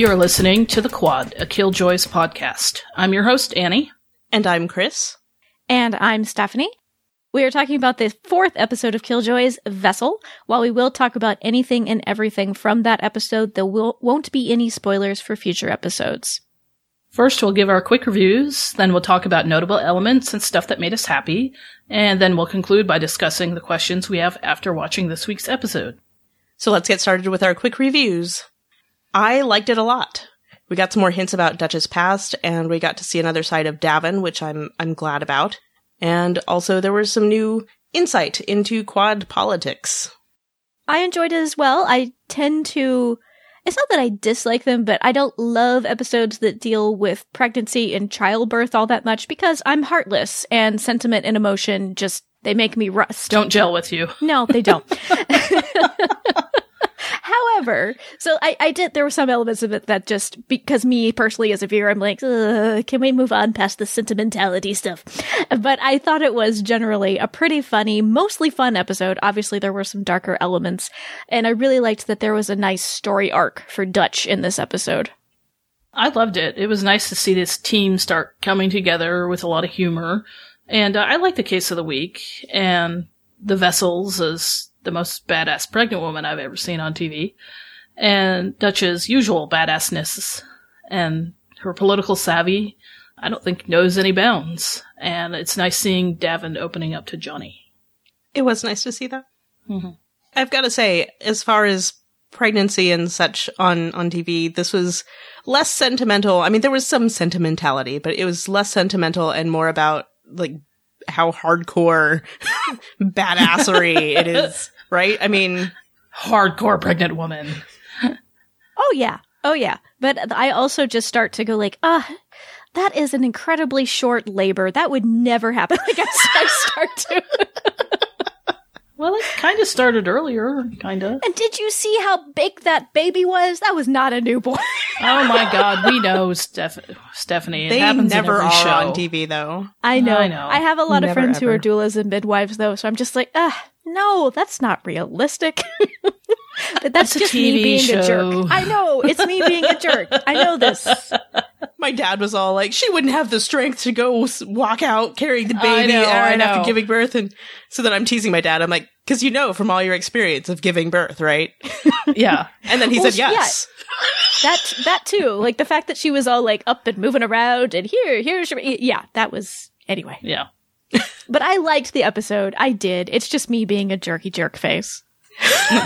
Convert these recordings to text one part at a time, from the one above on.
You're listening to The Quad, a Killjoys podcast. I'm your host, Annie. And I'm Chris. And I'm Stephanie. We are talking about the fourth episode of Killjoys, Vessel. While we will talk about anything and everything from that episode, there will, won't be any spoilers for future episodes. First, we'll give our quick reviews, then we'll talk about notable elements and stuff that made us happy, and then we'll conclude by discussing the questions we have after watching this week's episode. So let's get started with our quick reviews. I liked it a lot. We got some more hints about Dutch's past, and we got to see another side of D'avin, which I'm I'm glad about. And also there was some new insight into quad politics. I enjoyed it as well. I tend to it's not that I dislike them, but I don't love episodes that deal with pregnancy and childbirth all that much because I'm heartless and sentiment and emotion just they make me rust. Don't gel with you. No, they don't. However, so I, I did, there were some elements of it that just, because me personally as a viewer, I'm like, can we move on past the sentimentality stuff? But I thought it was generally a pretty funny, mostly fun episode. Obviously, there were some darker elements, and I really liked that there was a nice story arc for Dutch in this episode. I loved it. It was nice to see this team start coming together with a lot of humor. And uh, I like the case of the week and the vessels as the most badass pregnant woman I've ever seen on TV. And Dutch's usual badassness and her political savvy, I don't think knows any bounds. And it's nice seeing D'avin opening up to Johnny. It was nice to see that. Mm-hmm. I've got to say, as far as pregnancy and such on, on TV, this was less sentimental. I mean, there was some sentimentality, but it was less sentimental and more about like how hardcore badassery it is, right? I mean, hardcore pregnant woman. oh yeah. Oh yeah. But I also just start to go like, ah, that is an incredibly short labor. That would never happen. Like I, I start to. Well, it kind of started earlier, kind of. And did you see how big that baby was? That was not a newborn. oh my god, we know, Steph- Stephanie. It they happens never are show. on TV, though. I know. I know. I have a lot Never, of friends ever. who are doulas and midwives, though, so I'm just like, ah, no, that's not realistic. that's It's just me being show. a jerk. I know. It's me being a jerk. I know this. My dad was all like, she wouldn't have the strength to go walk out carrying the baby know, I right after giving birth. And so then I'm teasing my dad. I'm like, because you know from all your experience of giving birth, right? Yeah. And then he Well, said she- yes. That that too. Like the fact that she was all like up and moving around and here, here's your yeah, that was anyway. Yeah. But I liked the episode. I did. It's just me being a jerky jerk face.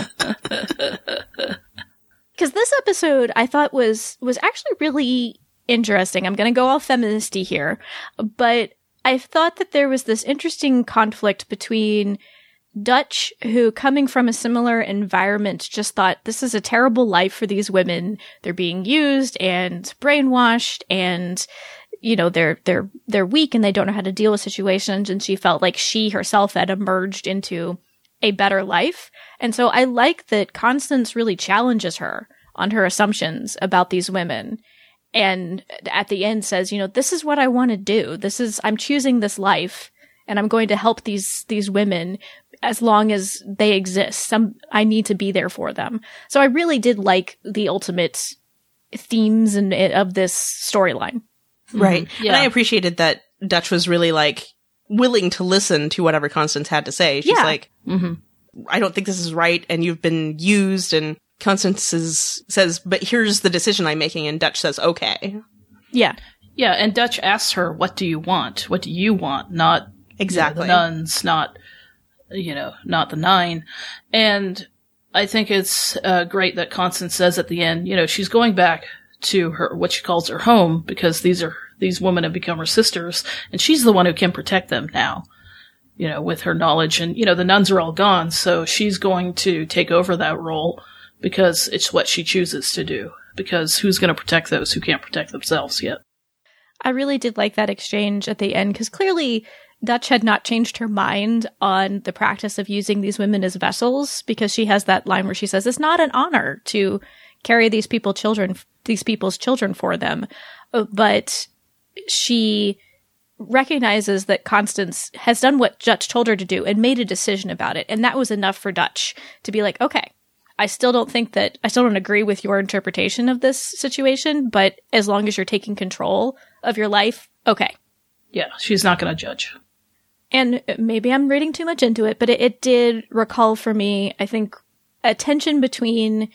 Because this episode I thought was was actually really interesting. I'm going to go all feministy here, but I thought that there was this interesting conflict between Dutch, who coming from a similar environment just thought this is a terrible life for these women. They're being used and brainwashed and you know they're they're they're weak and they don't know how to deal with situations and she felt like she herself had emerged into a better life. And so I like that Constance really challenges her on her assumptions about these women and at the end says, you know, this is what I want to do. This is I'm choosing this life and I'm going to help these these women as long as they exist. Some I need to be there for them. So I really did like the ultimate themes and of this storyline. Right. Yeah. And I appreciated that Dutch was really like willing to listen to whatever Constance had to say. She's Yeah. like, Mm-hmm. I don't think this is right and you've been used and Constance is, says, but here's the decision I'm making and Dutch says, okay. Yeah. Yeah, and Dutch asks her, "What do you want? What do you want?" Not you know, Exactly. nuns, not you know, not the nine. And I think it's uh, great that Constance says at the end, you know, she's going back to her what she calls her home because these are these women have become her sisters, and she's the one who can protect them now. You know, with her knowledge, and you know, the nuns are all gone, so she's going to take over that role because it's what she chooses to do. Because who's going to protect those who can't protect themselves yet? I really did like that exchange at the end because clearly Dutch had not changed her mind on the practice of using these women as vessels because she has that line where she says it's not an honor to carry these people children these people's children for them Uh, but she recognizes that Constance has done what Dutch told her to do and made a decision about it and that was enough for Dutch to be like okay I still don't think that I still don't agree with your interpretation of this situation, but as long as you're taking control of your life, okay. Yeah, she's not going to judge. And maybe I'm reading too much into it, but it, it did recall for me, I think, a tension between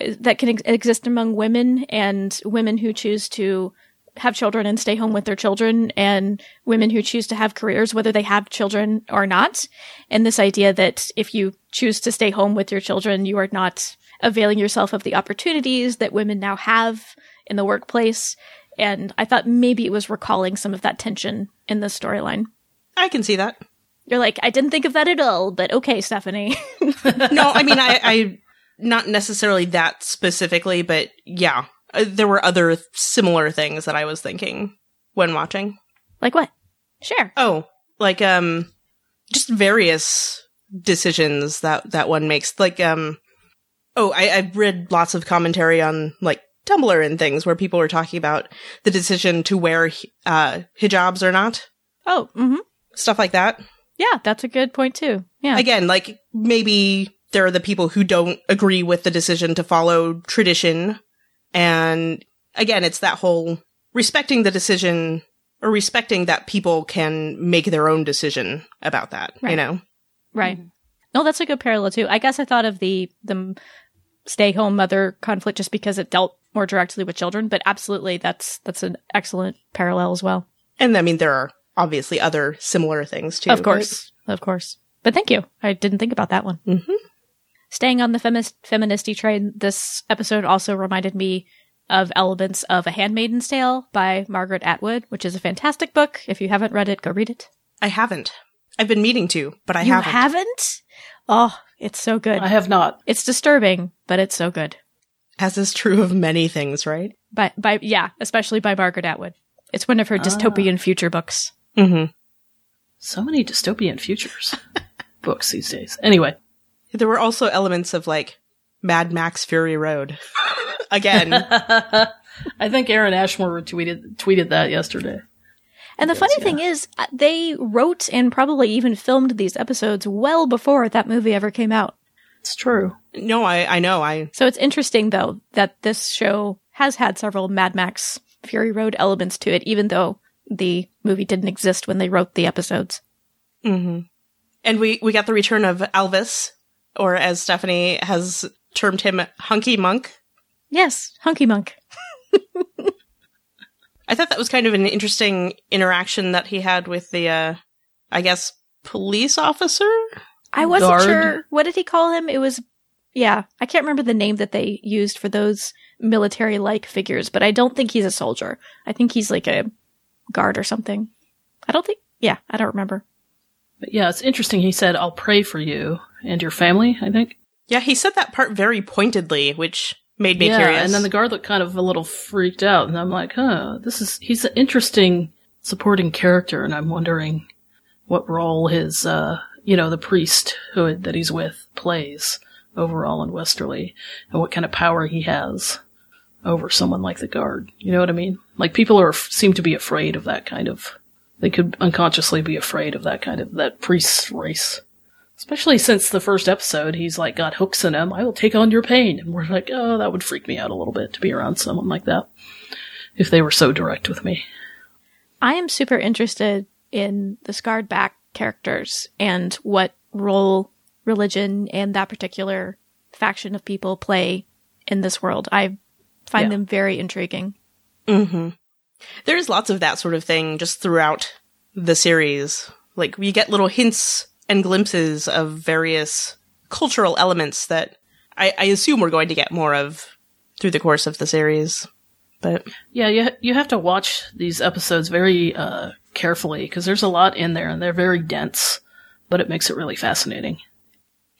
uh, that can ex- exist among women and women who choose to have children and stay home with their children and women who choose to have careers, whether they have children or not. And this idea that if you choose to stay home with your children, you are not availing yourself of the opportunities that women now have in the workplace. And I thought maybe it was recalling some of that tension in the storyline. I can see that. You're like, I didn't think of that at all, but okay, Stephanie. no, I mean, I, I, not necessarily that specifically, but yeah, uh, there were other similar things that I was thinking when watching. like what? Share. Oh, like, um, just various decisions that, that one makes. Like, um, oh, I, I've read lots of commentary on, like, Tumblr and things where people were talking about the decision to wear, uh, hijabs or not. Oh, mm-hmm. Stuff like that. Yeah, that's a good point too. Yeah. again, like maybe there are the people who don't agree with the decision to follow tradition. And again, it's that whole respecting the decision or respecting that people can make their own decision about that, you Right. know? Right. Mm-hmm. No, that's a good parallel too. I guess I thought of the the stay home mother conflict just because it dealt more directly with children, but absolutely that's that's an excellent parallel as well. And I mean, there are obviously other similar things too. of course. Of course. But thank you. I didn't think about that one. Mhm. Staying on the feminist feministy train, this episode also reminded me of elements of A Handmaiden's Tale by Margaret Atwood, which is a fantastic book. If you haven't read it, go read it. I haven't. I've been meaning to, but I you haven't. haven't? Oh, it's so good. I have not. it's disturbing, but it's so good. As is true of many things, right? By by yeah, especially by Margaret Atwood. It's one of her dystopian future books. Mm-hmm. So many dystopian futures books these days. Anyway, There were also elements of like Mad Max Fury Road. Again, I think Aaron Ashmore tweeted tweeted that yesterday. And the funny thing is, uh, they wrote and probably even filmed these episodes well before that movie ever came out. It's true. no, I, I know. I, So it's interesting though that this show has had several Mad Max Fury Road elements to it, even though the movie didn't exist when they wrote the episodes. hmm And we, we got the return of Elvis, or as Stephanie has termed him, Hunky Monk. Yes, Hunky Monk. I thought that was kind of an interesting interaction that he had with the, uh, I guess, police officer? I wasn't Guard. sure. What did he call him? It was, yeah, I can't remember the name that they used for those military like figures, but I don't think he's a soldier. I think he's like a guard or something. I don't think, yeah, I don't remember. But yeah, it's interesting. He said, "I'll pray for you and your family." I think. Yeah, he said that part very pointedly, which made me yeah, curious. and then the guard looked kind of a little freaked out, and I'm like, "Huh, this is he's an interesting supporting character," and I'm wondering what role his, uh, you know, the priesthood that he's with plays overall in Westerly, and what kind of power he has over someone like the guard. You know what I mean? Like people are seem to be afraid of that kind of. They could unconsciously be afraid of that kind of that priest race. Especially since the first episode, he's like got hooks in him. I will take on your pain. And we're like, oh, that would freak me out a little bit to be around someone like that. If they were so direct with me. I am super interested in the scarred back characters and what role religion and that particular faction of people play in this world. I find Yeah. them very intriguing. hmm There's lots of that sort of thing just throughout the series. Like, we get little hints and glimpses of various cultural elements that I, I assume we're going to get more of through the course of the series. But Yeah, you, ha- you have to watch these episodes very uh, carefully because there's a lot in there and they're very dense, but it makes it really fascinating.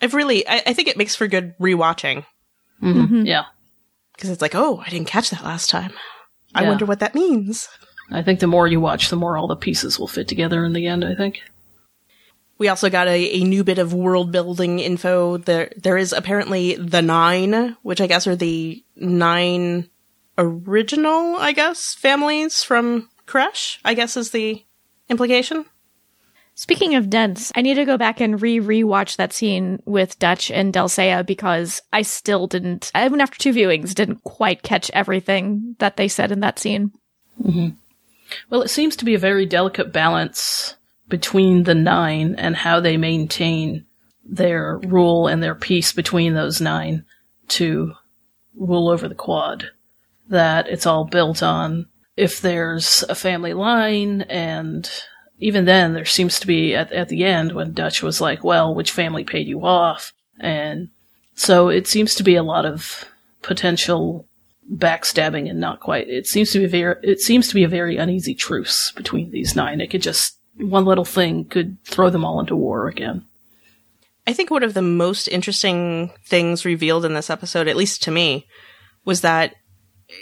I've really, I, I think it makes for good rewatching hmm Yeah. Because it's like, oh, I didn't catch that last time. I wonder what that means. I think the more you watch, the more all the pieces will fit together in the end, I think. We also got a, a new bit of world building info. There, there is apparently the nine, which I guess are the nine original, I guess, families from Qresh, I guess is the implication. Speaking of dense, I need to go back and re rewatch that scene with Dutch and Delle because I still didn't, even after two viewings, didn't quite catch everything that they said in that scene. Mm-hmm. Well, it seems to be a very delicate balance between the nine and how they maintain their rule and their peace between those nine to rule over the quad. That it's all built on if there's a family line and even then there seems to be at, at the end when Dutch was like, well, which family paid you off? And so it seems to be a lot of potential backstabbing and not quite. It seems to be very, it seems to be a very uneasy truce between these nine. It could just, one little thing could throw them all into war again. I think one of the most interesting things revealed in this episode, at least to me, was that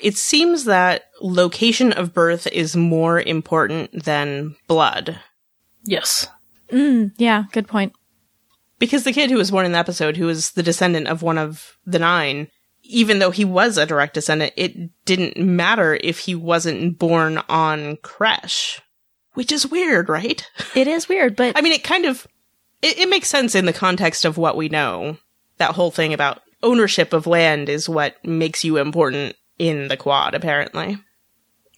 it seems that location of birth is more important than blood. Yes. Mm, yeah, good point. Because the kid who was born in the episode, who was the descendant of one of the nine, even though he was a direct descendant, it didn't matter if he wasn't born on Qresh. Which is weird, right? It is weird, but I mean, it kind of, it, it makes sense in the context of what we know. That whole thing about ownership of land is what makes you important in the quad, apparently.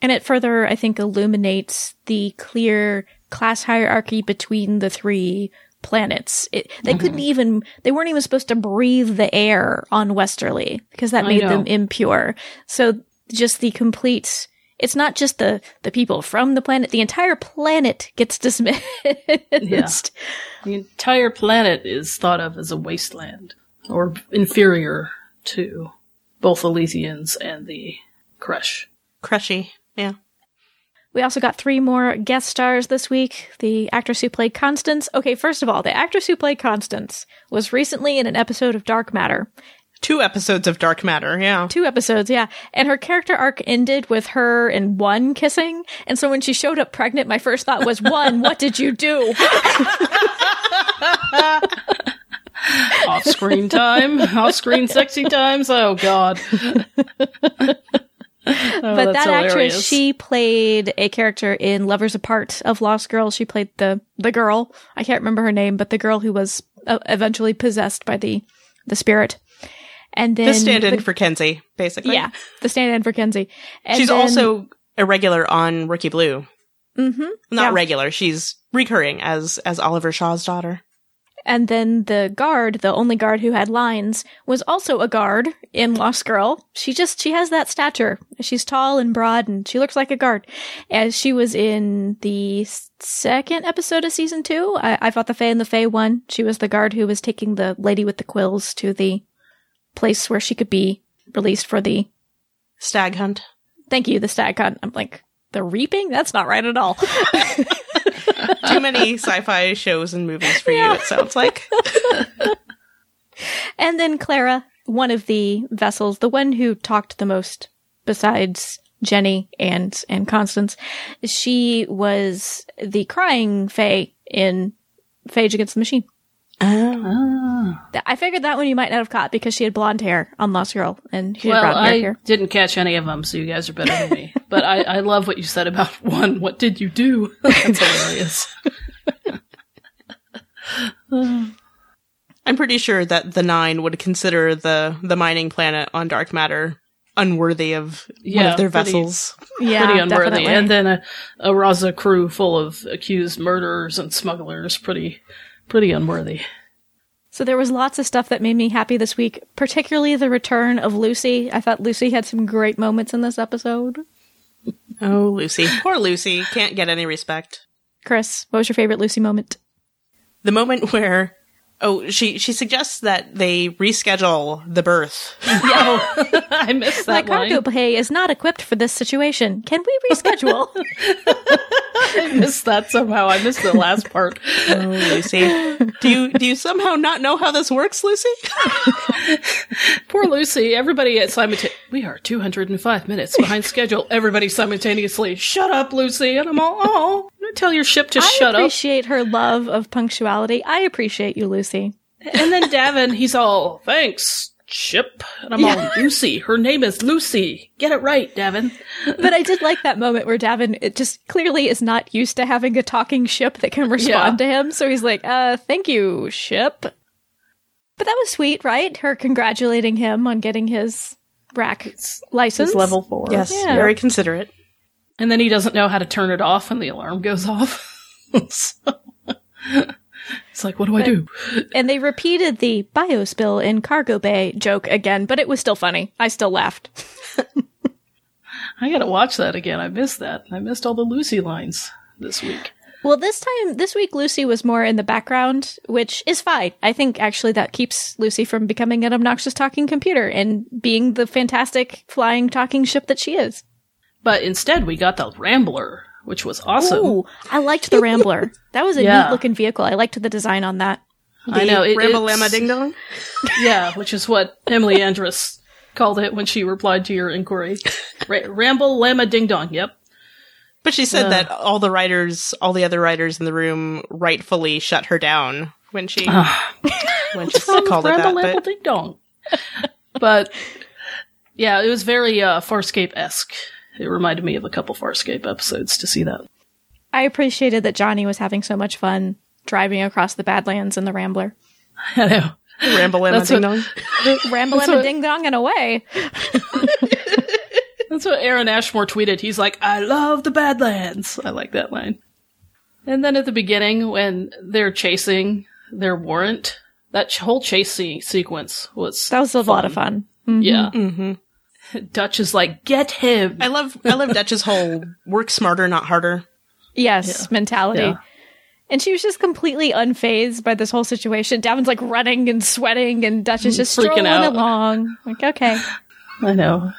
And it further, I think, illuminates the clear class hierarchy between the three planets. It, they couldn't mm-hmm. even, they weren't even supposed to breathe the air on Westerly because that made them impure. So just the complete, it's not just the, the people from the planet, the entire planet gets dismissed. The entire planet is thought of as a wasteland or inferior to both Elysians and the Qresh. Crushy. Yeah. We also got three more guest stars this week. The actress who played Constance. Okay, first of all, the actress who played Constance was recently in an episode of Dark Matter. Two episodes of Dark Matter, yeah. Two episodes, yeah. And her character arc ended with her and one kissing. And so when she showed up pregnant, my first thought was, one, what did you do? Off screen time, off screen sexy times. Oh God. Oh, but that's that actress, she played a character in Lovers Apart of Lost Girl. She played the the girl. I can't remember her name, but the girl who was uh, eventually possessed by the the spirit. And then The stand-in the- for Kenzi, basically. yeah, the stand-in for Kenzi. And She's then- also a regular on Rookie Blue. Mhm. Not Yeah. regular. She's recurring as as Oliver Shaw's daughter. And then the guard, the only guard who had lines, was also a guard in Lost Girl. She just, she has that stature. She's tall and broad and she looks like a guard. As she was in the second episode of season two, I, I fought the Fae and the Fae one. She was the guard who was taking the lady with the quills to the place where she could be released for the, Stag Hunt. thank you, the stag hunt. I'm like, the reaping? That's not right at all. Too many sci-fi shows and movies for you, it sounds like. And then Clara, one of the vessels, the one who talked the most besides Jenny and and Constance, she was the crying Fae in Fae-ge Against the Machine. Ah. Th- I figured that one you might not have caught because she had blonde hair on Lost Girl and she had Well, brown hair I didn't catch any of them, so you guys are better than me. But I, I love what you said about one. What did you do? That's hilarious. I'm pretty sure that the Nine would consider the the mining planet on Dark Matter unworthy of one of their pretty- vessels. Yeah, pretty unworthy. definitely. And then a, a Raza crew full of accused murderers and smugglers. Pretty, pretty unworthy. So there was lots of stuff that made me happy this week, particularly the return of Lucy. I thought Lucy had some great moments in this episode. Oh, Lucy. Poor Lucy. Can't get any respect. Chris, what was your favorite Lucy moment? The moment where oh, she she suggests that they reschedule the birth. I missed that. My that cargo line. bay is not equipped for this situation. Can we reschedule? I missed that somehow. I missed the last part. Oh, Lucy. Do you do you somehow not know how this works, Lucy? Poor Lucy. Everybody at simultaneously. We are 205 minutes behind schedule. Everybody simultaneously. Shut up, Lucy. And I'm all, oh, tell your ship to I shut up. I appreciate her love of punctuality. I appreciate you, Lucy. And then D'avin, he's all, thanks, ship. And I'm all, Lucy, her name is Lucy. Get it right, D'avin. but I did like that moment where D'avin it just clearly is not used to having a talking ship that can respond to him. So he's like, uh, thank you, ship. But that was sweet, right? Her congratulating him on getting his RAC license. It's level four. Yes, Yeah. very considerate. And then he doesn't know how to turn it off when the alarm goes off. so, it's like, what do I do? And they repeated the biospill in cargo bay joke again, but it was still funny. I still laughed. I gotta watch that again. I missed that. I missed all the Lucy lines this week. Well, this time, this week, Lucy was more in the background, which is fine. I think actually that keeps Lucy from becoming an obnoxious talking computer and being the fantastic flying talking ship that she is. But instead, we got the Rambler, which was awesome. Ooh, I liked the Rambler. That was a Yeah. neat looking vehicle. I liked the design on that. I know. It, Ramble Ding Dong. Yeah, which is what Emily Andras called it when she replied to your inquiry. Ra- Ramble Llama Ding Dong. Yep. But she said Uh. that all the writers, all the other writers in the room, rightfully shut her down when she when she called it Ramble that. Llama But Ding Dong. but yeah, it was very uh, Farscape esque. It reminded me of a couple Farscape episodes to see that. I appreciated that Johnny was having so much fun driving across the Badlands in the Rambler. I know. Ramble Lamma That's Ding Dong. Ramble and a ding dong and away. That's what Aaron Ashmore tweeted. He's like, I love the Badlands. I like that line. And then at the beginning, when they're chasing their warrant, that ch- whole chase se- sequence was That was a lot of fun. yeah. hmm Dutch is like, get him. I love I love Dutch's whole work smarter, not harder. Yes, mentality. Yeah. And she was just completely unfazed by this whole situation. D'avin's like running and sweating, and Dutch is mm, just Freaking strolling out. along. Like, okay. I know.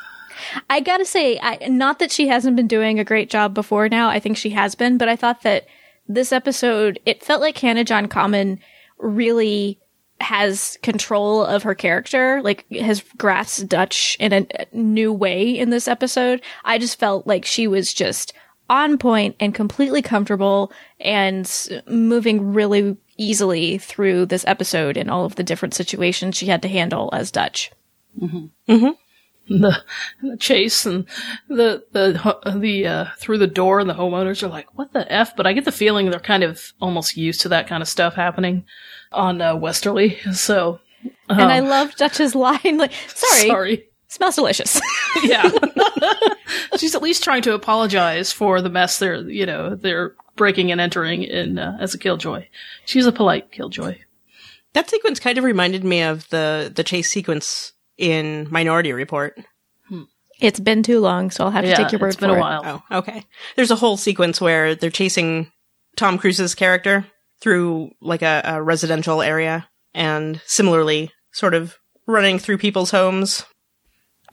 I gotta say, I, not that she hasn't been doing a great job before now. I think she has been, but I thought that this episode, it felt like Hannah John-Kamen really has control of her character, like has grasped Dutch in a new way in this episode. I just felt like she was just on point and completely comfortable and moving really easily through this episode and all of the different situations she had to handle as Dutch. the, the chase and the the the uh, through the door and the homeowners are like, "What the f?" But I get the feeling they're kind of almost used to that kind of stuff happening on uh, Westerly. So, And I um, love Dutch's line, like, sorry, sorry, smells delicious. yeah. She's at least trying to apologize for the mess they're you know they're breaking and entering in uh, as a killjoy. She's a polite killjoy. That sequence kind of reminded me of the the chase sequence in Minority Report. it's been too long, so I'll have to Yeah, take your word it's been for a it. while. Oh, okay. There's a whole sequence where they're chasing Tom Cruise's character through like a, a residential area and similarly sort of running through people's homes.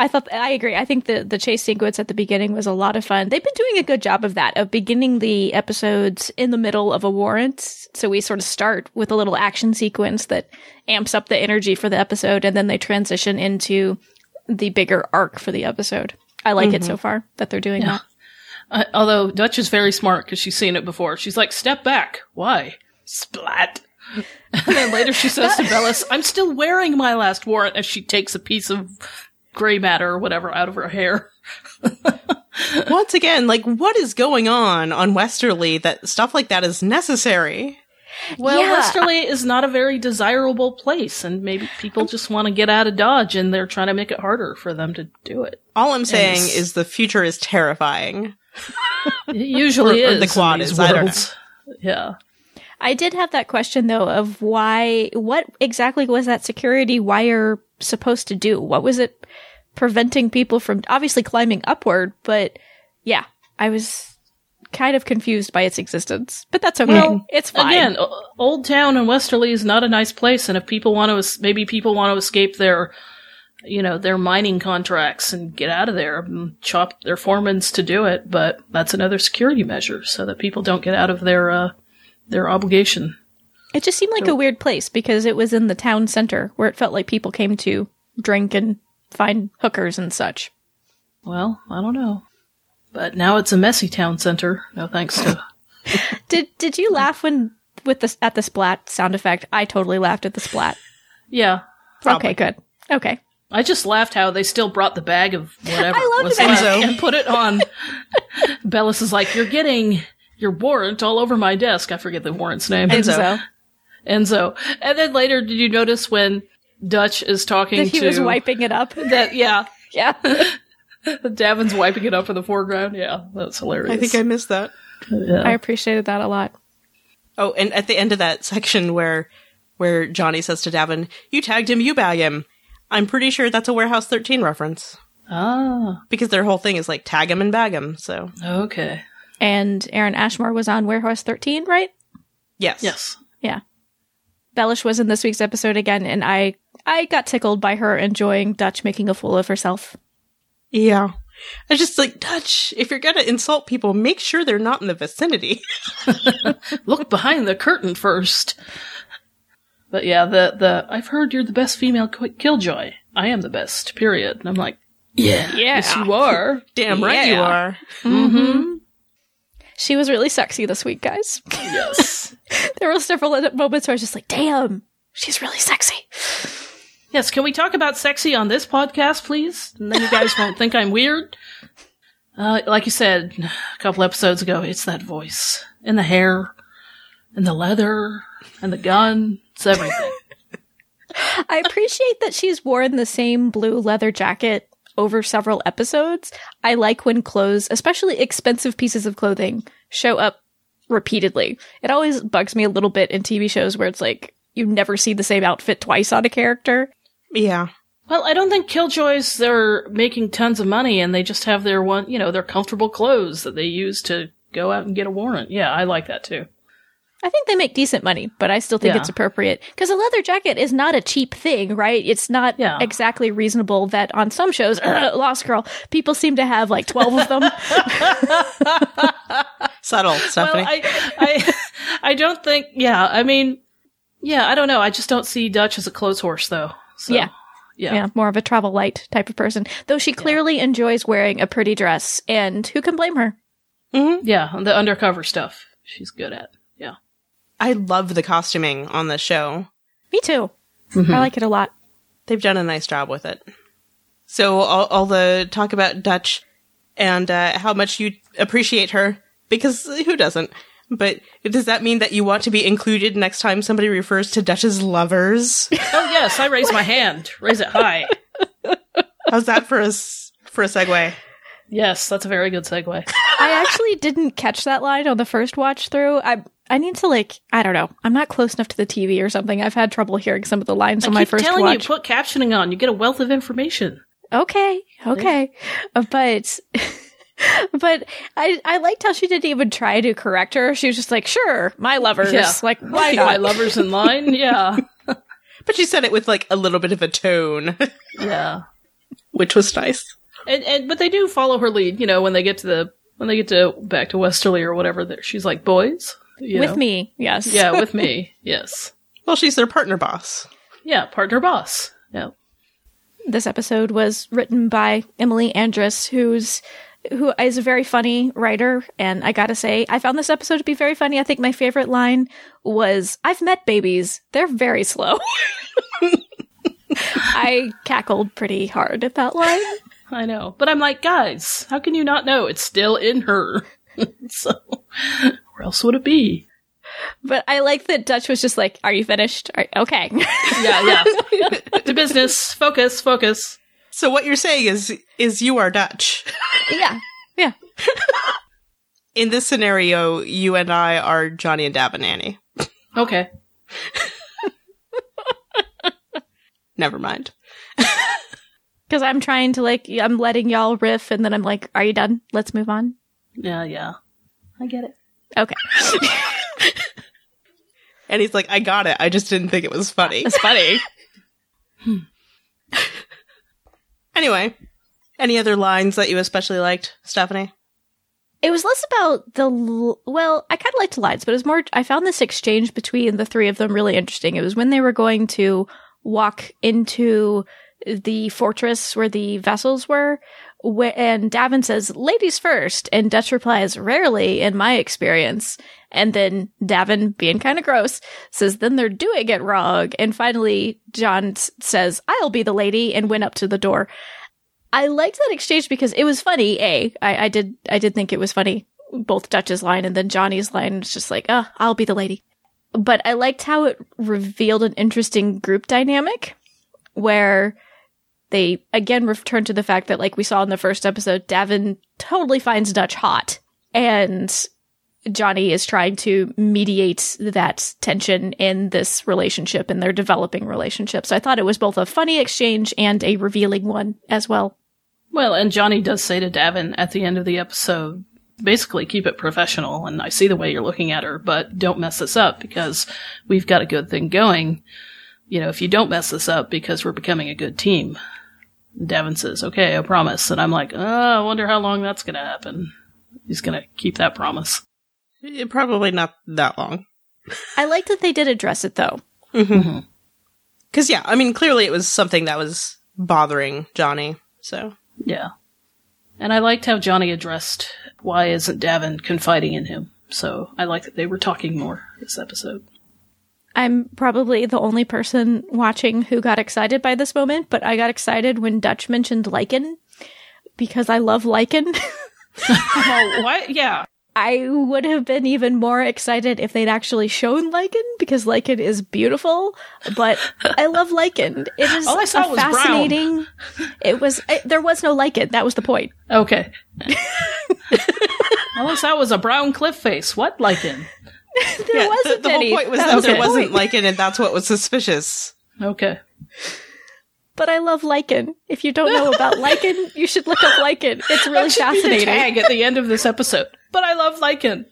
I thought I agree. I think the the chase sequence at the beginning was a lot of fun. They've been doing a good job of that, of beginning the episodes in the middle of a warrant. So we sort of start with a little action sequence that amps up the energy for the episode, and then they transition into the bigger arc for the episode. I like it so far that they're doing that. Uh, although Dutch is very smart because she's seen it before. She's like, "Step back." Why? Splat. And then later she says to Bellus, "I'm still wearing my last warrant," as she takes a piece of gray matter or whatever out of her hair. Once again, like what is going on on Westerly that stuff like that is necessary? Well, Yeah. Westerly is not a very desirable place, and maybe people just want to get out of Dodge, and they're trying to make it harder for them to do it. All I'm saying Yes. is the future is terrifying. It usually Or- or is the in quad these is, I don't worlds. Yeah. I did have that question though of why, what exactly was that security wire supposed to do? What was it preventing people from obviously climbing upward? But yeah, I was kind of confused by its existence, but that's okay. Well, it's fine. Again, Old Town and Westerly is not a nice place, and if people want to, maybe people want to escape their, you know, their mining contracts and get out of there, and chop their foremans to do it. But that's another security measure so that people don't get out of their uh, their obligation. it just seemed like a weird place because it was in the town center where it felt like people came to drink and find hookers and such. Well, I don't know, but now it's a messy town center. No thanks to. Did did you laugh when with the at the splat sound effect? I totally laughed at the splat. yeah, Probably. Okay, good. Okay. I just laughed how they still brought the bag of whatever I loved was that. left and put it on. Bellus is like, "You're getting your warrant all over my desk." I forget the warrant's name. Enzo. Enzo. And then later, did you notice when Dutch is talking That he to was wiping it up. that? Yeah, Yeah. D'avin's wiping it up in the foreground. Yeah, that's hilarious. I think I missed that. Yeah. I appreciated that a lot. Oh, and at the end of that section where where Johnny says to D'avin, "You tagged him, you bag him." I'm pretty sure that's a Warehouse 13 reference ah, because their whole thing is like tag him and bag him. So okay. And Aaron Ashmore was on Warehouse 13, right? yes, Yes. Yeah. Bellus was in this week's episode again, and I I got tickled by her enjoying Dutch making a fool of herself. yeah. I just like Dutch. If you're gonna insult people, make sure they're not in the vicinity. Look behind the curtain first. But yeah, the the I've heard you're the best female ki- killjoy. I am the best. Period. And I'm like, yeah, Yeah. yes, you are. Damn right you are. mm-hmm. She was really sexy this week, guys. Yes. there were several moments where I was just like, damn, she's really sexy. Yes, can we talk about sexy on this podcast, please? And then you guys won't think I'm weird. Uh, like you said a couple episodes ago, it's that voice and the hair and the leather and the gun. It's everything. I appreciate that she's worn the same blue leather jacket over several episodes. I like when clothes, especially expensive pieces of clothing, show up repeatedly. It always bugs me a little bit in TV shows where it's like you never see the same outfit twice on a character. Yeah. well, I don't think Killjoys they're making tons of money and they just have their one, you know, their comfortable clothes that they use to go out and get a warrant. Yeah, I like that too. I think they make decent money, but I still think Yeah. it's appropriate because a leather jacket is not a cheap thing, right? It's not Yeah. exactly reasonable that on some shows, Lost Girl, people seem to have like 12 of them. Subtle, Stephanie. Well, I, I, I don't think. Yeah, I mean, yeah, I don't know. I just don't see Dutch as a clothes horse, though. So, Yeah. yeah, yeah, more of a travel light type of person. Though she clearly enjoys wearing a pretty dress, and who can blame her? Mm-hmm. yeah. The undercover stuff she's good at. Yeah, I love the costuming on the show. Me too. I like it a lot. They've done a nice job with it. So all, all the talk about Dutch and uh, how much you appreciate her, because who doesn't? But does that mean that you want to be included next time somebody refers to Dutch's lovers? Oh yes, I raise my hand. Raise it high. How's that for a s- for a segue? Yes, that's a very good segue. I actually didn't catch that line on the first watch through. I I need to like I don't know. I'm not close enough to the TV or something. I've had trouble hearing some of the lines I on my first telling watch. Telling you, put captioning on. You get a wealth of information. okay, okay, Uh, but. But I, I liked how she didn't even try to correct her. She was just like, "Sure, my lovers, Yeah. like why Keep my lovers in line. Yeah, But she said it with like a little bit of a tone, yeah. which was nice. And and but they do follow her lead. You know, when they get to the when they get to back to Westerly or whatever, there she's like, "Boys, you With know. me, yes, Yeah, with me. Yes. Well, she's their partner boss. Yeah, partner boss. Yeah. this episode was written by Emily Andras, who's who is a very funny writer, and I gotta say, I found this episode to be very funny. I think my favorite line was, "I've met babies; they're very slow." I cackled pretty hard at that line. I know. But I'm like, guys, how can you not know? It's still in her. so, where else would it be? But I like that Dutch was just like, "Are you finished? Are- okay." Yeah, yeah. to business. Focus, focus. So what you're saying is is you are Dutch. yeah, yeah. In this scenario, you and I are Johnny and Dab and Annie. Okay. Never mind. Because I'm trying to like, I'm letting y'all riff, and then I'm like, "Are you done? Let's move on." Yeah, yeah. I get it. Okay, And he's like, I got it. I just didn't think it was funny. it's funny. anyway, any other lines that you especially liked, Stephanie? It was less about the l- well, I kind of liked the lines, but it was more. I found this exchange between the three of them really interesting. It was when they were going to walk into the fortress where the vessels were, and D'avin says, ladies first. And Dutch replies, rarely in my experience. And then D'avin, being kind of gross, says, then they're doing it wrong. And finally, John says, I'll be the lady and went up to the door. I liked that exchange because it was funny. A, I, I did, I did think it was funny. Both Dutch's line and then Johnny's line was just like, uh, I'll be the lady. But I liked how it revealed an interesting group dynamic where they again return to the fact that, like we saw in the first episode, D'avin totally finds Dutch hot, and Johnny is trying to mediate that tension in this relationship in their developing relationship. So I thought it was both a funny exchange and a revealing one as well. Well, and Johnny does say to D'avin at the end of the episode, basically keep it professional, and I see the way you're looking at her, but don't mess this up because we've got a good thing going. You know, if you don't mess this up because we're becoming a good team. D'avin says, okay, I promise. And I'm like, oh, I wonder how long that's going to happen. He's going to keep that promise. Eh, Probably not that long. I like that they did address it though. Mm-hmm. Mm-hmm. Because, yeah, I mean, clearly it was something that was bothering Johnny. So, Yeah. And I liked how Johnny addressed why isn't D'avin confiding in him. So I like that they were talking more this episode. I'm probably the only person watching who got excited by this moment, but I got excited when Dutch mentioned lichen because I love lichen. oh, what? Yeah. I would have been even more excited if they'd actually shown lichen because lichen is beautiful, but I love lichen. It is All I saw was brown. fascinating. It was there was no lichen. That was the point. Okay. All I saw was a brown cliff face. What lichen? There yeah, wasn't the, the any. whole point was That that was there the wasn't point. lichen, and that's what was suspicious. Okay. But I love lichen. If you don't know about lichen, you should look up lichen. It's really That should be the fascinating. tag at the end of this episode. But I love lichen.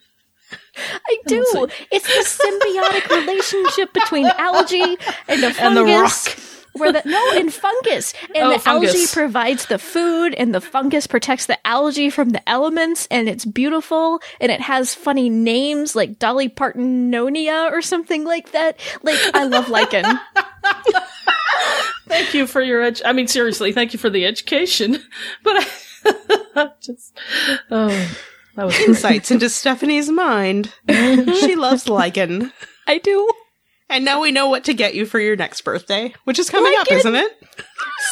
I do. It's the symbiotic relationship between algae and a fungus. And the rock. Where the no, in fungus, and Oh, the algae provides the food, and the fungus protects the algae from the elements, and it's beautiful, and it has funny names like Dolly Partononia or something like that. Like I love lichen. Thank you for your ed- I mean, seriously, thank you for the education. But I just, oh, that was. Insights into Stephanie's mind. she loves lichen. I do. And now we know what to get you for your next birthday, which is coming up, isn't it?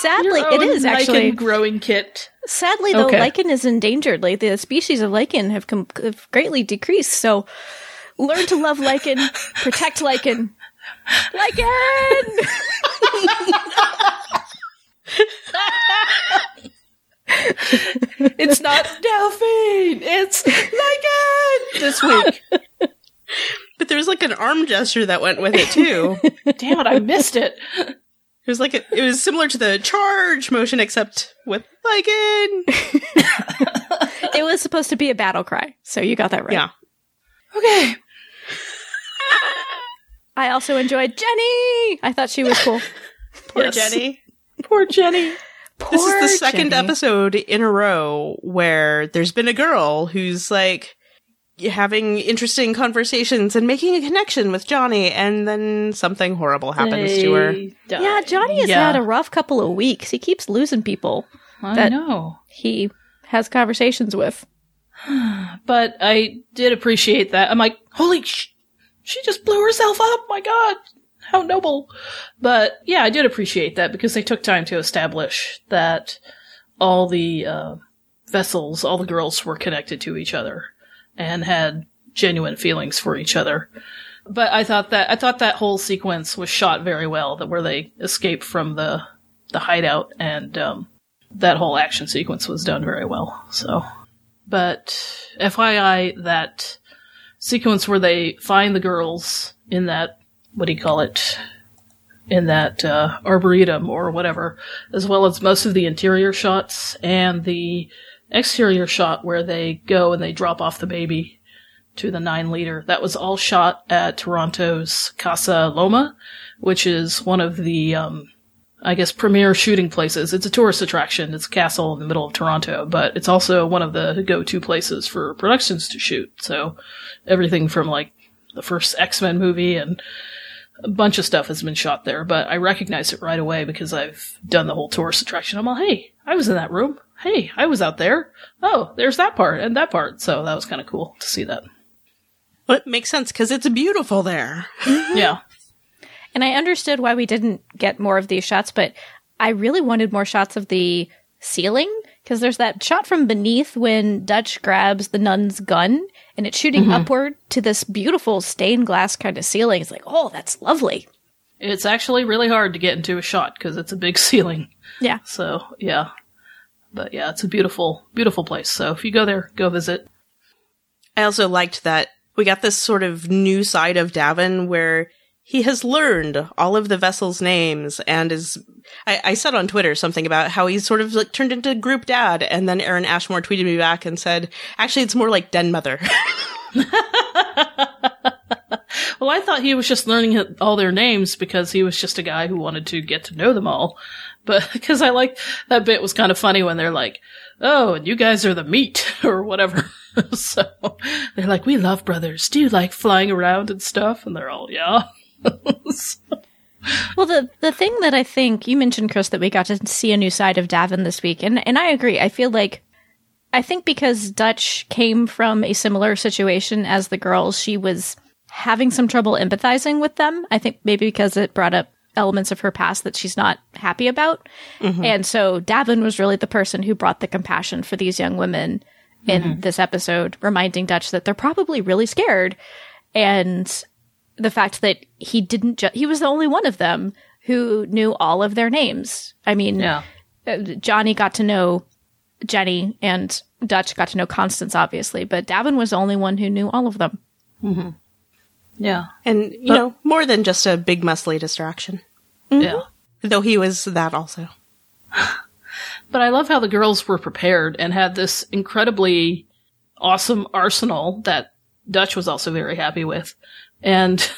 Sadly, Your it own is actually. lichen growing kit. Sadly, though, Okay. lichen is endangered. Like the species of lichen have, com- have greatly decreased. So, learn to love lichen, protect lichen. Lichen. It's not Delphine. It's lichen this week. But there's like an arm gesture that went with it too. Damn it, I missed it. It was like a, it was similar to the charge motion, except with lichen. it was supposed to be a battle cry, so you got that right. Yeah. Okay. I also enjoyed Jenny. I thought she was cool. Poor Yes. Jenny. Poor Jenny. This is the second Jenny. episode in a row where there's been a girl who's like having interesting conversations and making a connection with Johnny, and then something horrible happens to her. Die. Yeah, Johnny has Yeah. had a rough couple of weeks. He keeps losing people I that- know. he has conversations with. But I did appreciate that. I'm like, holy sh! She just blew herself up. My God, how noble! But yeah, I did appreciate that because they took time to establish that all the uh, vessels, all the girls were connected to each other and had genuine feelings for each other. But I thought that I thought that whole sequence was shot very well. That where they escape from the the hideout and um, that whole action sequence was done very well. So but FYI, that sequence where they find the girls in that, what do you call it? In that uh, arboretum or whatever, as well as most of the interior shots and the exterior shot where they go and they drop off the baby to the nine liter. That was all shot at Toronto's Casa Loma, which is one of the um, I guess, premier shooting places. It's a tourist attraction. It's a castle in the middle of Toronto, but it's also one of the go-to places for productions to shoot. So everything from like the first X-Men movie and a bunch of stuff has been shot there, but I recognize it right away because I've done the whole tourist attraction. I'm all, hey, I was in that room. Hey, I was out there. Oh, there's that part and that part. So that was kind of cool to see that. Well, it makes sense because it's beautiful there. Mm-hmm. Yeah. And I understood why we didn't get more of these shots, but I really wanted more shots of the ceiling because there's that shot from beneath when Dutch grabs the nun's gun and it's shooting mm-hmm. upward to this beautiful stained glass kind of ceiling. It's like, oh, that's lovely. It's actually really hard to get into a shot because it's a big ceiling. Yeah. So yeah, but yeah, it's a beautiful, beautiful place. So if you go there, go visit. I also liked that we got this sort of new side of D'avin where he has learned all of the vessel's names and is I, I said on Twitter something about how he's sort of like turned into group dad and then Aaron Ashmore tweeted me back and said, actually it's more like den mother. Well, I thought he was just learning all their names because he was just a guy who wanted to get to know them all. But because I like that bit was kind of funny when they're like, "Oh, and you guys are the meat or whatever." so they're like, "We love brothers. Do you like flying around and stuff?" And they're all, "Yeah." So- Well, the the thing that I think you mentioned, Chris, that we got to see a new side of D'avin this week, and and I agree. I feel like I think because Dutch came from a similar situation as the girls, she was having some trouble empathizing with them. I think maybe because it brought up elements of her past that she's not happy about, mm-hmm. and so D'avin was really the person who brought the compassion for these young women in mm-hmm. this episode, reminding Dutch that they're probably really scared, and the fact that he didn't ju- he was the only one of them who knew all of their names. I mean, yeah. uh, Johnny got to know Jenny and Dutch got to know Constance obviously, but D'avin was the only one who knew all of them. Mm-hmm. Yeah. and, you know, more than just a big muscly distraction. Yeah. Mm-hmm. Though he was that also. But I love how the girls were prepared and had this incredibly awesome arsenal that Dutch was also very happy with. And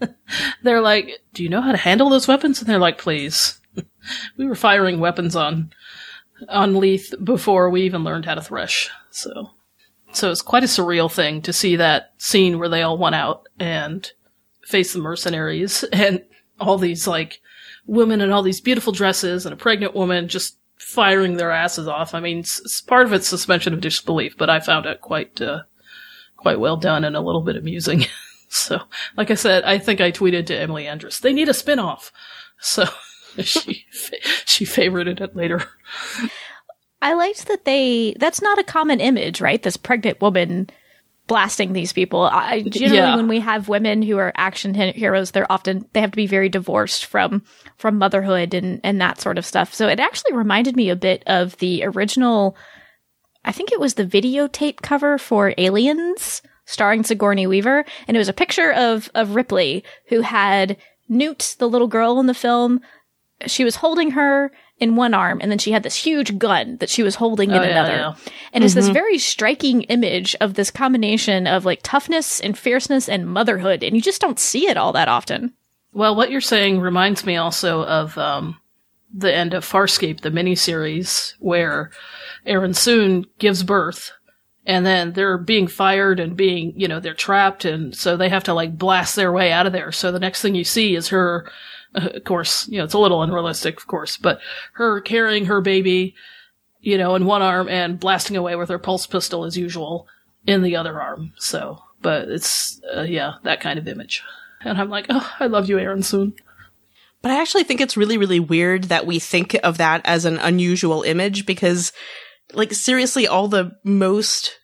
they're like, Do you know how to handle those weapons? And they're like, Please. we were firing weapons on on Leith before we even learned how to thresh. So so it's quite a surreal thing to see that scene where they all went out and face the mercenaries and all these like women in all these beautiful dresses and a pregnant woman just firing their asses off. I mean, s- s- part of it's suspension of disbelief, but I found it quite, uh, quite well done and a little bit amusing. so, like I said, I think I tweeted to Emily Andras, they need a spin-off. So, she, she favorited it later. I liked that they that's not a common image, right? This pregnant woman blasting these people. I generally Yeah. when we have women who are action he- heroes, they're often they have to be very divorced from from motherhood and and that sort of stuff. So it actually reminded me a bit of the original I think it was the videotape cover for Aliens starring Sigourney Weaver and it was a picture of of Ripley who had Newt, the little girl in the film, she was holding her in one arm and then she had this huge gun that she was holding in Oh, yeah, another. yeah. And it's this very striking image of this combination of like toughness and fierceness and motherhood and you just don't see it all that often. Well, what you're saying reminds me also of um, the end of Farscape, the miniseries, where Aeryn Sun gives birth, and then they're being fired and being, you know, they're trapped, and so they have to like blast their way out of there. So the next thing you see is her, of course, you know, it's a little unrealistic, of course, but her carrying her baby, you know, in one arm and blasting away with her pulse pistol as usual in the other arm. So, but it's, uh, yeah, that kind of image. And I'm like, oh, I love you, Aeryn Sun. But I actually think it's really, really weird that we think of that as an unusual image because, like, seriously, all the most,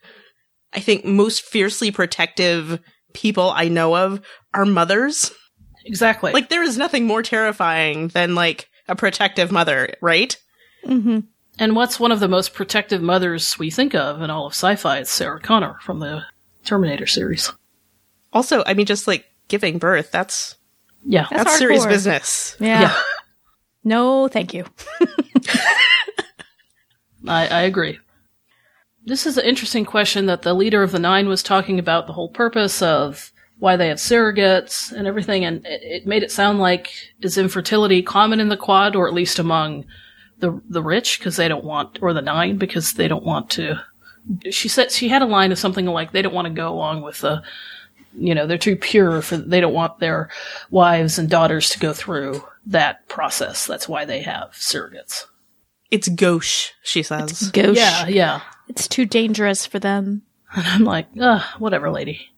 I think, most fiercely protective people I know of are mothers. Exactly. Like, there is nothing more terrifying than, like, a protective mother, right? Mm-hmm. and what's one of the most protective mothers we think of in all of sci-fi? It's Sarah Connor from the Terminator series. Also, I mean, just like giving birth, that's, Yeah. That's that's, serious business. Yeah. Yeah. No, thank you. I, I agree. This is an interesting question that the leader of the Nine was talking about the whole purpose of why they have surrogates and everything, and it, it made it sound like is infertility common in the Quad, or at least among the the rich, because they don't want, or the Nine, because they don't want to. She said she had a line of something like they don't want to go along with the you know, they're too pure for, they don't want their wives and daughters to go through that process. That's why they have surrogates. It's gauche, she says. Gauche. Yeah, yeah. It's too dangerous for them. And I'm like, ugh, whatever, lady.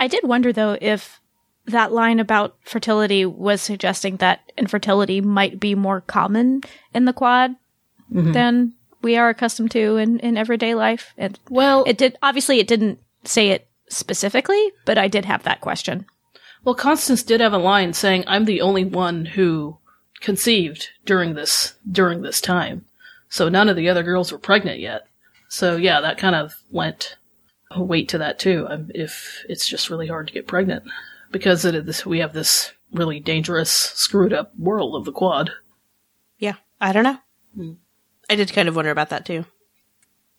I did wonder though if that line about fertility was suggesting that infertility might be more common in the quad mm-hmm. than we are accustomed to in, in everyday life. And Well, it did obviously it didn't say it specifically, but I did have that question. well, Constance did have a line saying, "I'm the only one who conceived during this during this time." So none of the other girls were pregnant yet. So yeah, that kind of lent weight to that too. Um, if it's just really hard to get pregnant because it is, we have this really dangerous, screwed up world of the quad. Yeah, I don't know. I did kind of wonder about that too.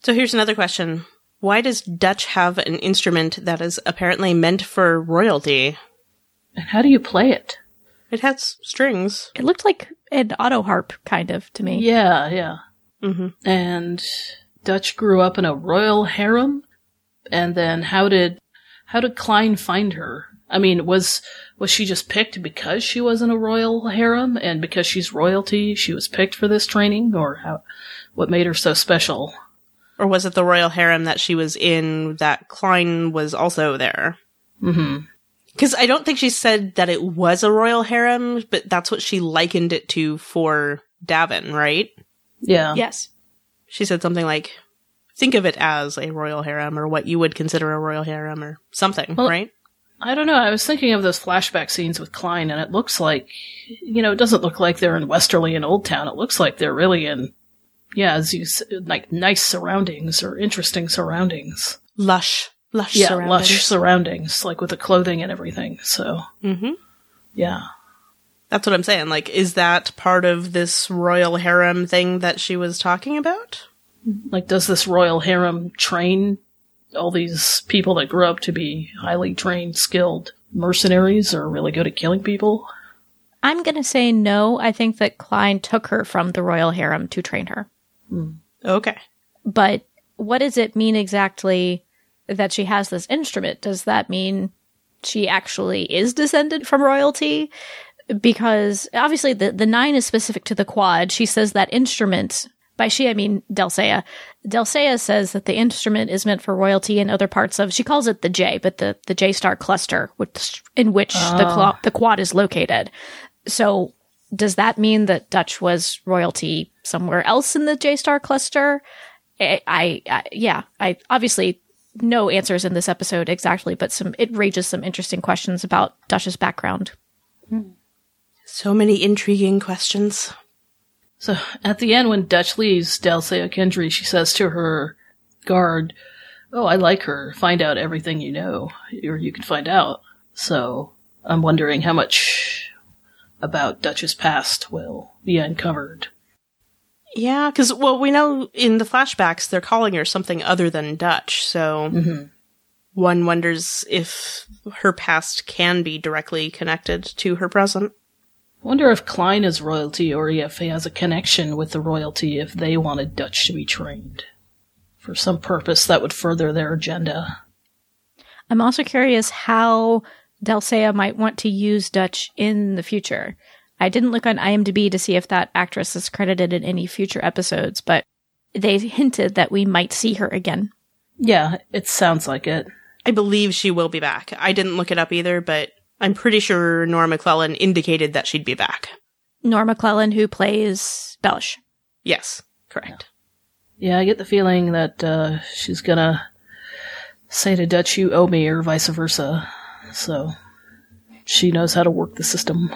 So here's another question. Why does Dutch have an instrument that is apparently meant for royalty? And how do you play it? It has strings. It looked like an auto harp kind of to me. Yeah, yeah. hmm and Dutch grew up in a royal harem. And then how did how did Khlyen find her? I mean, was was she just picked because she was in a royal harem and because she's royalty, she was picked for this training, or how? What made her so special? Or was it the royal harem that she was in that Khlyen was also there? hmm Because I don't think she said that it was a royal harem, but that's what she likened it to for D'avin, right? Yeah. Yes. She said something like, think of it as a royal harem or what you would consider a royal harem or something, Well, right? I don't know. I was thinking of those flashback scenes with Khlyen, and it looks like, you know, it doesn't look like they're in Westerley and Old Town. It looks like they're really in, yeah, as you s- like nice surroundings or interesting surroundings. Lush. Lush yeah, surroundings. lush surroundings, like with the clothing and everything. So, mm-hmm. yeah. That's what I'm saying. Like, is that part of this royal harem thing that she was talking about? Like, does this royal harem train all these people that grow up to be highly trained, skilled mercenaries or really good at killing people? I'm going to say no. I think that Khlyen took her from the royal harem to train her. Hmm. Okay. But what does it mean exactly that she has this instrument? Does that mean she actually is descended from royalty? Because obviously the, the nine is specific to the quad. She says that instrument, by she I mean Delle Seyah. Delsea says that the instrument is meant for royalty in other parts of, she calls it the J, but the, the J star cluster, which, in which the, ah. clo- the quad is located. So does that mean that Dutch was royalty somewhere else in the J star cluster? I, I, I yeah, I obviously no answers in this episode exactly, but some it raises some interesting questions about Dutch's background. Hmm. So many intriguing questions. So, at the end, when Dutch leaves Delle Seyah Kendry, she says to her guard, Oh, I like her. Find out everything you know, or you can find out. So, I'm wondering how much about Dutch's past will be uncovered. Yeah, because, well, we know in the flashbacks they're calling her something other than Dutch, so mm-hmm. one wonders if her past can be directly connected to her present. Wonder if Khlyen is royalty or if he has a connection with the royalty if they wanted Dutch to be trained. For some purpose that would further their agenda. I'm also curious how Delle Seyah might want to use Dutch in the future. I didn't look on IMDb to see if that actress is credited in any future episodes, but they hinted that we might see her again. Yeah, it sounds like it. I believe she will be back. I didn't look it up either, but I'm pretty sure Nora McLellan indicated that she'd be back. Nora McLellan, who plays Bellus. Yes, correct. Yeah, I get the feeling that uh, she's gonna say to Dutch, "You owe me," or vice versa. So she knows how to work the system.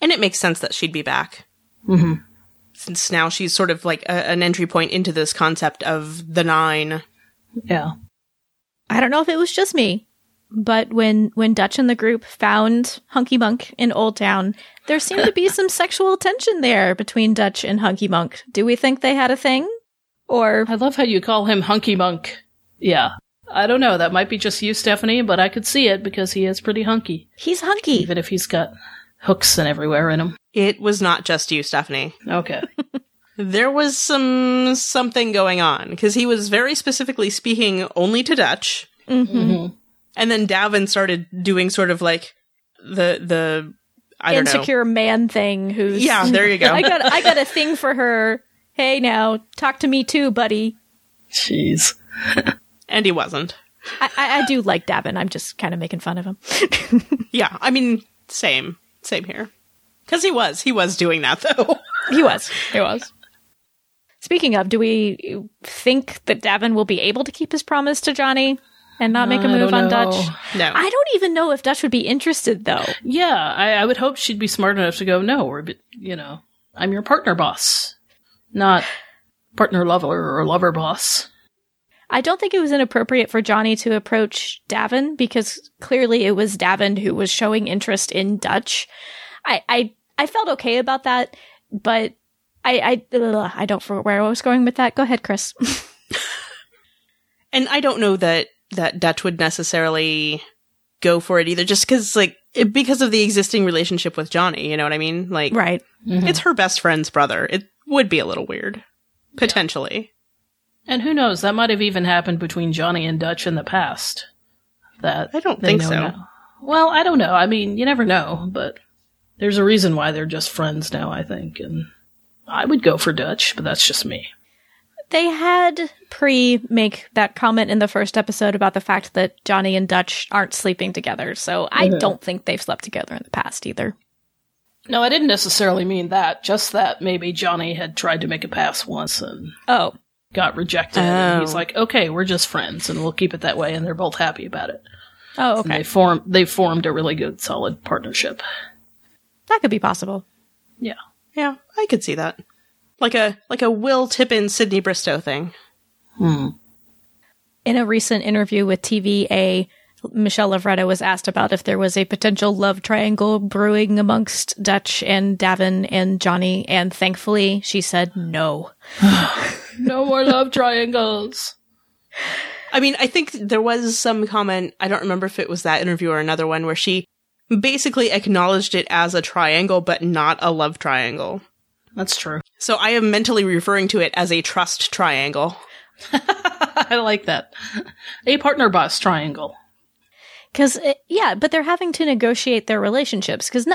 And it makes sense that she'd be back. hmm Since now she's sort of like a, an entry point into this concept of the nine. Yeah. I don't know if it was just me, but when when Dutch and the group found Hunky Monk in Old Town, there seemed to be some sexual tension there between Dutch and Hunky Monk. Do we think they had a thing? Or I love how you call him Hunky Monk. Yeah. I don't know. That might be just you, Stephanie, but I could see it because he is pretty hunky, he's hunky. even if he's got hooks and everywhere in him. It was not just you, Stephanie. Okay. There was some something going on because he was very specifically speaking only to Dutch, hmm hmm And then D'avin started doing sort of like the the I don't know. Insecure man thing who's Yeah, there you go. I got I got a thing for her. Hey now, talk to me too, buddy. Jeez. And he wasn't. I, I, I do like D'avin. I'm just kind of making fun of him. Yeah, I mean, same, same here. Because he was, he was doing that though. he was. He was. Speaking of, do we think that D'avin will be able to keep his promise to Johnny and not make a move on know. Dutch? no, I don't even know if Dutch would be interested though. Yeah, I, I would hope she'd be smart enough to go, no, or, you know, I'm your partner boss, not partner lover or lover boss. I don't think it was inappropriate for Johnny to approach D'avin because clearly it was D'avin who was showing interest in Dutch. I I, I felt okay about that, but I I ugh, I don't forget where I was going with that. Go ahead, Chris. and I don't know that that Dutch would necessarily go for it either. Just because, like, it- because of the existing relationship with Johnny. You know what I mean? Like, right. Mm-hmm. it's her best friend's brother. It would be a little weird, potentially. And who knows, that might have even happened between Johnny and Dutch in the past. That I don't think so. now. Well, I don't know. I mean, you never know, but there's a reason why they're just friends now, I think. And I would go for Dutch, but that's just me. They had pre make that comment in the first episode about the fact that Johnny and Dutch aren't sleeping together. So I Mhm. don't think they've slept together in the past either. No, I didn't necessarily mean that. Just that maybe Johnny had tried to make a pass once and Oh, got rejected. And he's Oh. like, okay, we're just friends and we'll keep it that way. And they're both happy about it. oh, And okay. they formed, they formed a really good, solid partnership. That could be possible. Yeah. Yeah, I could see that. Like a like a Will Tippin Sydney Bristow thing. Hmm. In a recent interview with TVA, Michelle Lovretta was asked about if there was a potential love triangle brewing amongst Dutch and Davin and Johnny, and thankfully she said no. No more love triangles. I mean, I think there was some comment, I don't remember if it was that interview or another one, where she basically acknowledged it as a triangle, but not a love triangle. That's true. So I am mentally referring to it as a trust triangle. I like that. A partner boss triangle. Because, uh, yeah, but they're having to negotiate their relationships because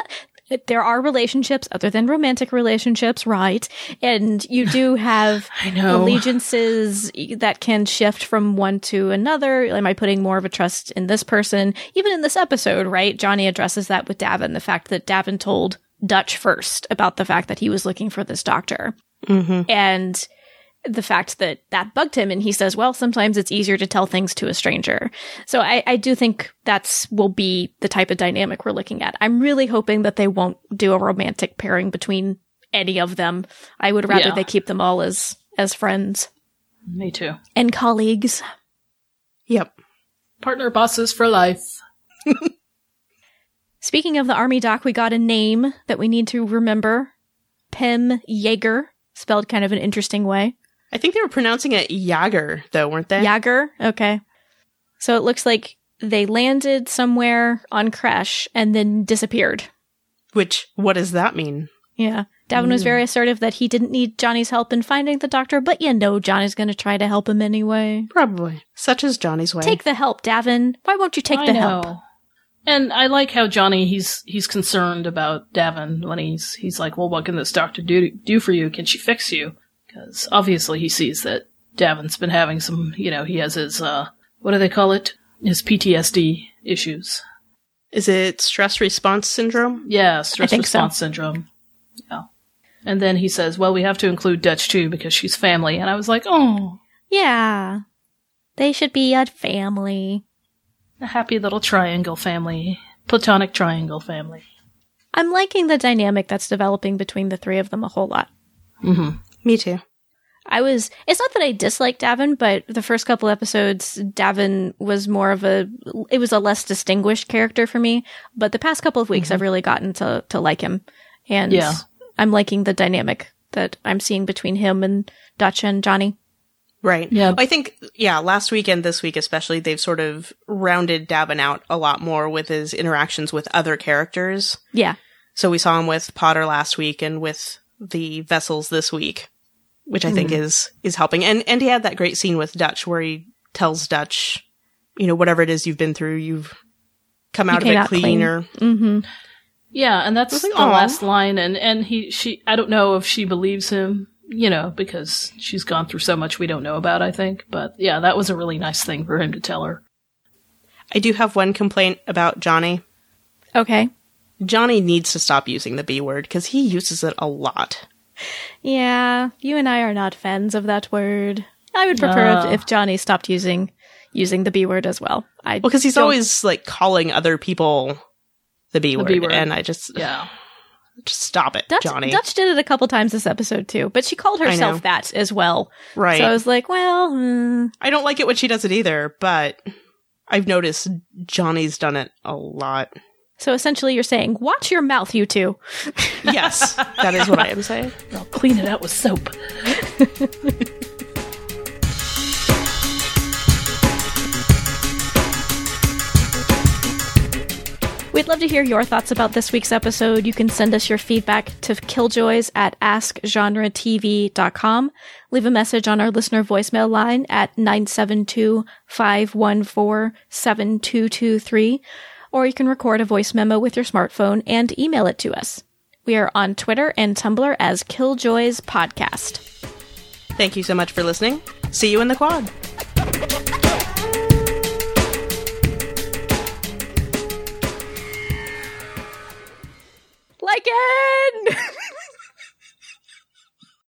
there are relationships other than romantic relationships, right? And you do have I know. allegiances that can shift from one to another. Am I putting more of a trust in this person? Even in this episode, right? Johnny addresses that with D'avin, the fact that D'avin told Dutch first about the fact that he was looking for this doctor. Mm-hmm. And the fact that that bugged him and he says well sometimes it's easier to tell things to a stranger so I, I do think that's will be the type of dynamic we're looking at i'm really hoping that they won't do a romantic pairing between any of them i would rather Yeah. they keep them all as as friends Me too. and colleagues Yep. Partner bosses for life. speaking of the army doc we got a name that we need to remember pim jaeger spelled kind of an interesting way I think they were pronouncing it Yager, though, weren't they? Yager? Okay. So it looks like they landed somewhere on Qresh and then disappeared. Which, what does that mean? Yeah. D'avin was Mm. very assertive that he didn't need Johnny's help in finding the doctor, but you know Johnny's going to try to help him anyway. Probably. Such is Johnny's way. Take the help, D'avin. Why won't you take I the know. help? And I like how Johnny he's he's concerned about D'avin when he's he's like, well, what can this doctor do do for you? Can she fix you? Because obviously he sees that D'avin's been having some, you know, he has his uh, what do they call it? His PTSD issues. Is it stress response syndrome? Yeah, stress think so. response syndrome. Yeah. And then he says, well, we have to include Dutch too because she's family. And I was like, oh, Yeah. They should be a family. A happy little triangle family, platonic triangle family. I'm liking the dynamic that's developing between the three of them a whole lot. Mm-hmm. Me too. I was, it's not that I disliked D'avin, but the first couple episodes, D'avin was more of a, it was a less distinguished character for me. But the past couple of weeks, I've really gotten to, to like him. And Yeah. I'm liking the dynamic that I'm seeing between him and Dutch and Johnny. Right. Yeah. I think, yeah, last week and this week especially, they've sort of rounded D'avin out a lot more with his interactions with other characters. Yeah. So we saw him with Potter last week and with the vessels this week, which I think is, is helping. And, and he had that great scene with Dutch where he tells Dutch, you know, whatever it is you've been through, you've come out of came it out clean. cleaner. Mm-hmm. Yeah, and that's like, the "Aw." last line. And and he she I don't know if she believes him, you know, because she's gone through so much we don't know about. I think, but yeah, that was a really nice thing for him to tell her. I do have one complaint about Johnny. Okay. Johnny needs to stop using the B word because he uses it a lot. Yeah, you and I are not fans of that word. I would prefer No. if, if Johnny stopped using using the B word as well. I Well, because he's don't- always like calling other people the B The word, B word. and I just Yeah, just stop it, Dutch, Johnny. Dutch did it a couple times this episode too, but she called herself that as well. right. So I was like, well, hmm. I don't like it when she does it either, but I've noticed Johnny's done it a lot. so essentially you're saying, watch your mouth, you two. Yes, that is what I am saying. I'll clean it out with soap. We'd love to hear your thoughts about this week's episode. You can send us your feedback to killjoys at askgenretv.com. Leave a message on our listener voicemail line at 972-514-7223, or you can record a voice memo with your smartphone and email it to us. We are on Twitter and Tumblr as Killjoys Podcast. Thank you so much for listening. See you in the quad. It!